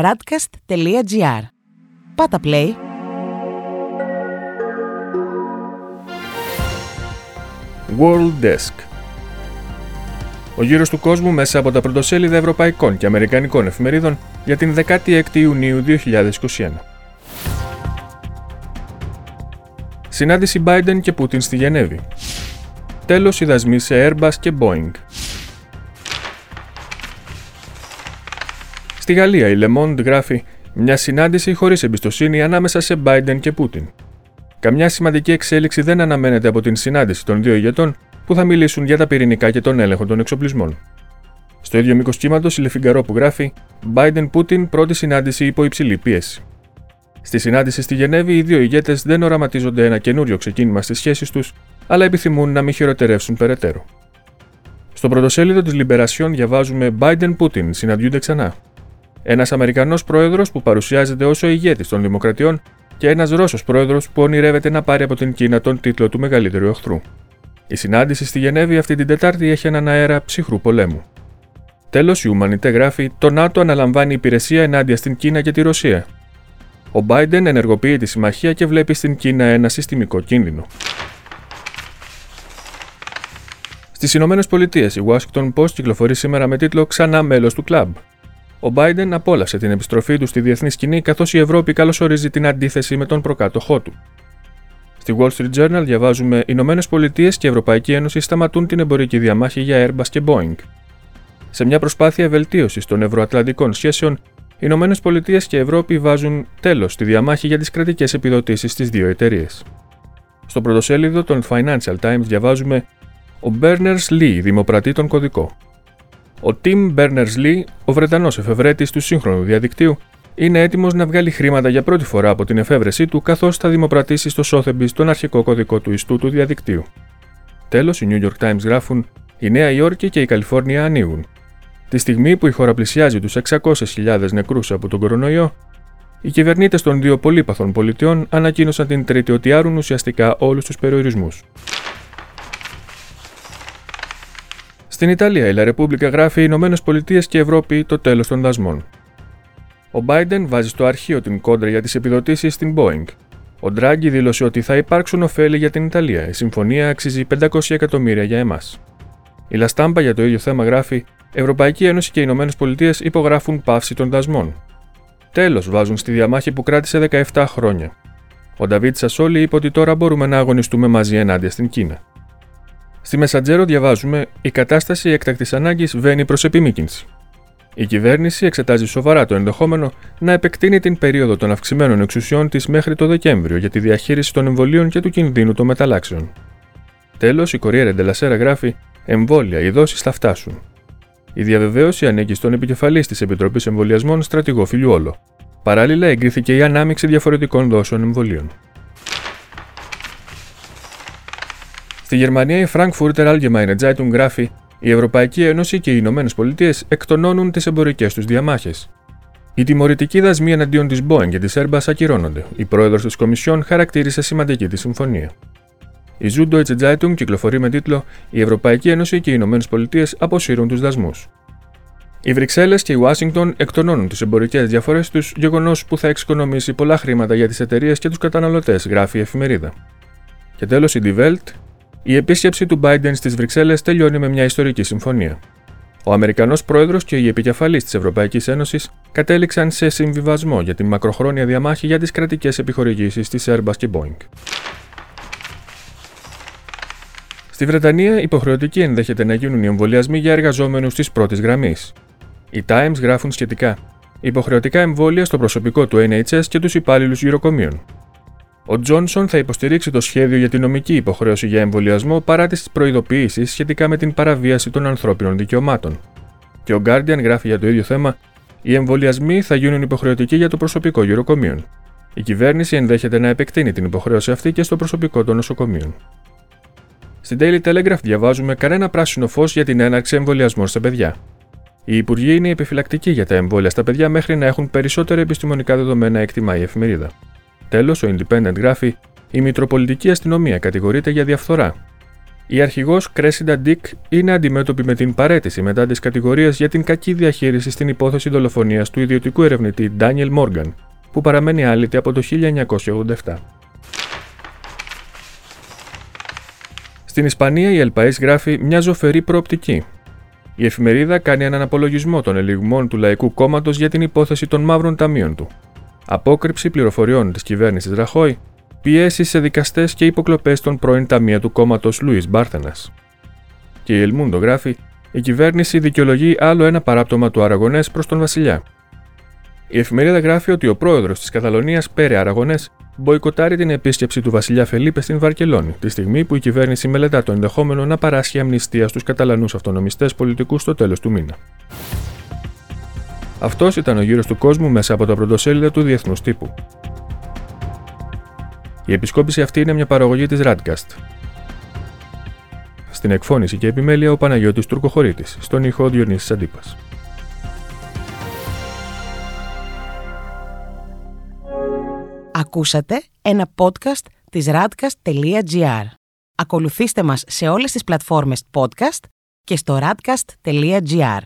radcast.gr. Πάτα play. World Desk Ο γύρος του κόσμου μέσα από τα πρωτοσέλιδα ευρωπαϊκών και αμερικανικών εφημερίδων για την 16η Ιουνίου 2021. Συνάντηση Biden και Πούτιν στη Γενέβη. Τέλος οι δασμοί σε Airbus και Boeing. Στη Γαλλία η Le Monde γράφει μια συνάντηση χωρίς εμπιστοσύνη ανάμεσα σε Biden και Πούτιν. Καμιά σημαντική εξέλιξη δεν αναμένεται από την συνάντηση των δύο ηγετών που θα μιλήσουν για τα πυρηνικά και τον έλεγχο των εξοπλισμών. Στο ίδιο μήκος κύματος η Λεφιγκαρό που γράφει Biden-Πούτιν πρώτη συνάντηση υπό υψηλή πίεση. Στη συνάντηση στη Γενέβη, οι δύο ηγέτες δεν οραματίζονται ένα καινούριο ξεκίνημα στις σχέσεις τους, αλλά επιθυμούν να μην χειροτερεύσουν περαιτέρω. Στο πρωτοσέλιδο της Λιμπερασιών διαβάζουμε Biden-Πούτιν συναντιούνται ξανά. Ένας Αμερικανός πρόεδρος που παρουσιάζεται ως ο ηγέτης των Δημοκρατιών και ένας Ρώσος πρόεδρος που ονειρεύεται να πάρει από την Κίνα τον τίτλο του μεγαλύτερου εχθρού. Η συνάντηση στη Γενέβη αυτή την Τετάρτη έχει έναν αέρα ψυχρού πολέμου. Τέλος, η Ουμανιτέ γράφει: Το ΝΑΤΟ αναλαμβάνει υπηρεσία ενάντια στην Κίνα και τη Ρωσία. Ο Biden ενεργοποιεί τη συμμαχία και βλέπει στην Κίνα ένα συστημικό κίνδυνο. Στις Ηνωμένες Πολιτείες, η Washington Post κυκλοφορεί σήμερα με τίτλο Ξανά μέλος του κλαμπ. Ο Biden απόλαυσε την επιστροφή του στη διεθνή σκηνή, καθώς η Ευρώπη καλωσορίζει την αντίθεση με τον προκάτοχό του. Στη Wall Street Journal διαβάζουμε: Οι Ηνωμένες Πολιτείες και η Ευρωπαϊκή Ένωση σταματούν την εμπορική διαμάχη για Airbus και Boeing. Σε μια προσπάθεια βελτίωσης των ευρωατλαντικών σχέσεων, οι Ηνωμένες Πολιτείες και η Ευρώπη βάζουν τέλος στη διαμάχη για τις κρατικές επιδοτήσεις στις δύο εταιρείες. Στο πρωτοσέλιδο των Financial Times διαβάζουμε: Ο Berners Lee δημοπρατεί τον κωδικό. Ο Tim Berners-Lee, ο Βρετανός εφευρέτης του σύγχρονου διαδικτύου, είναι έτοιμος να βγάλει χρήματα για πρώτη φορά από την εφεύρεσή του, καθώς θα δημοπρατήσει στο Sotheby's τον αρχικό κωδικό του ιστού του διαδικτύου. Τέλος, οι New York Times γράφουν: Η Νέα Υόρκη και η Καλιφόρνια ανοίγουν. Τη στιγμή που η χώρα πλησιάζει τους 600.000 νεκρούς από τον κορονοϊό, οι κυβερνήτες των δύο πολύπαθων πολιτιών ανακοίνωσαν την Τρίτη ότι άρουν ουσιαστικά όλους τους περιορισμούς. Στην Ιταλία, η La Repubblica γράφει Ηνωμένες Πολιτείες και Ευρώπη το τέλος των δασμών. Ο Biden βάζει στο αρχείο την κόντρα για τις επιδοτήσεις στην Boeing. Ο Ντράγκη δήλωσε ότι θα υπάρξουν ωφέλη για την Ιταλία. Η συμφωνία αξίζει 500 εκατομμύρια για εμάς. Η Λαστάμπα για το ίδιο θέμα γράφει Ευρωπαϊκή Ένωση και οι Ηνωμένες Πολιτείες υπογράφουν πάυση των δασμών. Τέλος, βάζουν στη διαμάχη που κράτησε 17 χρόνια. Ο Νταβίτ Σασόλη είπε ότι τώρα μπορούμε να αγωνιστούμε μαζί ενάντια στην Κίνα. Στη Μεσαντζέρο διαβάζουμε: Η κατάσταση έκτακτης ανάγκης βαίνει προς επιμήκυνση. Η κυβέρνηση εξετάζει σοβαρά το ενδεχόμενο να επεκτείνει την περίοδο των αυξημένων εξουσιών της μέχρι το Δεκέμβριο για τη διαχείριση των εμβολίων και του κινδύνου των μεταλλάξεων. Τέλος, η Κορία Ντελασέρα γράφει: Εμβόλια, οι δόσεις θα φτάσουν. Η διαβεβαίωση ανήκει στον επικεφαλής της Επιτροπής Εμβολιασμών, στρατηγό Φιλιόλο. Παράλληλα, εγκρίθηκε η ανάμειξη διαφορετικών δόσεων εμβολίων. Στη Γερμανία, η Frankfurter Allgemeine Zeitung γράφει: Η Ευρωπαϊκή Ένωση και οι Ηνωμένες Πολιτείες εκτονώνουν τις εμπορικές τους διαμάχες. Οι τιμωρητικοί δασμοί εναντίον της Boeing και της Airbus ακυρώνονται. Η πρόεδρος της Κομισιόν χαρακτήρισε σημαντική τη συμφωνία. Η Süddeutsche Zeitung κυκλοφορεί με τίτλο Η Ευρωπαϊκή Ένωση και οι Ηνωμένες Πολιτείες αποσύρουν τους δασμούς. Οι Βρυξέλλες και η Ουάσιγκτον εκτονώνουν τις εμπορικές διαφορές τους, γεγονός που θα εξοικονομήσει πολλά χρήματα για τις εταιρείες και τους καταναλωτές, γράφει η εφημερίδα. Και τέλος, η Die Welt η επίσκεψη του Biden στις Βρυξέλλες τελειώνει με μια ιστορική συμφωνία. Ο Αμερικανός πρόεδρος και η επικεφαλής της Ευρωπαϊκής Ένωσης κατέληξαν σε συμβιβασμό για τη μακροχρόνια διαμάχη για τις κρατικές επιχορηγήσεις της Airbus και Boeing. Στη Βρετανία, υποχρεωτικοί ενδέχεται να γίνουν οι εμβολιασμοί για εργαζόμενους της πρώτης γραμμής. Οι Times γράφουν σχετικά. Υποχρεωτικά εμβόλια στο προσωπικό του NHS και τους υπάλληλους γυροκομείων. Ο Τζόνσον θα υποστηρίξει το σχέδιο για την νομική υποχρέωση για εμβολιασμό παρά τις προειδοποιήσεις σχετικά με την παραβίαση των ανθρώπινων δικαιωμάτων. Και ο Guardian γράφει για το ίδιο θέμα: Οι εμβολιασμοί θα γίνουν υποχρεωτικοί για το προσωπικό γυροκομείων. Η κυβέρνηση ενδέχεται να επεκτείνει την υποχρέωση αυτή και στο προσωπικό των νοσοκομείων. Στην Daily Telegraph διαβάζουμε κανένα πράσινο φως για την έναρξη εμβολιασμών στα παιδιά. Οι υπουργοί είναι επιφυλακτικοί για τα εμβόλια στα παιδιά μέχρι να έχουν περισσότερα επιστημονικά δεδομένα, εκτιμά η εφημερίδα. Τέλος, ο Independent γράφει: Η Μητροπολιτική Αστυνομία κατηγορείται για διαφθορά. Η αρχηγός Κρέσιντα Ντίκ είναι αντιμέτωπη με την παρέτηση μετά τις κατηγορίες για την κακή διαχείριση στην υπόθεση δολοφονίας του ιδιωτικού ερευνητή Ντάνιελ Μόργαν, που παραμένει άλυτη από το 1987. Στην Ισπανία η Ελπαΐς γράφει μια ζωφερή προοπτική. Η εφημερίδα κάνει έναν απολογισμό των ελιγμών του Λαϊκού Κόμματος για την υπόθεση των μαύρων ταμείων του. Απόκρυψη πληροφοριών της κυβέρνησης Ραχώη, πιέσεις σε δικαστές και υποκλοπές των πρώην ταμεία του κόμματος Λουίς Μπάρθενας. Και η Ελμούντο γράφει: Η κυβέρνηση δικαιολογεί άλλο ένα παράπτωμα του Αραγωνές προς τον Βασιλιά. Η εφημερίδα γράφει ότι ο πρόεδρος της Καταλωνίας, Πέρε Αραγωνές, μποϊκοτάρει την επίσκεψη του Βασιλιά Φελίπε στην Βαρκελόνη, τη στιγμή που η κυβέρνηση μελετά το ενδεχόμενο να παράσχει αμνηστία στους Καταλανούς αυτονομιστές πολιτικούς στο τέλος του μήνα. Αυτός ήταν ο γύρος του κόσμου μέσα από τα πρωτοσέλιδα του Διεθνούς Τύπου. Η επισκόπηση αυτή είναι μια παραγωγή της Radcast. Στην εκφώνηση και επιμέλεια ο Παναγιώτης Τουρκοχωρήτης, στον ήχο Διονύσης Αντίπας. Ακούσατε ένα podcast της radcast.gr. Ακολουθήστε μας σε όλες τις πλατφόρμες podcast και στο radcast.gr.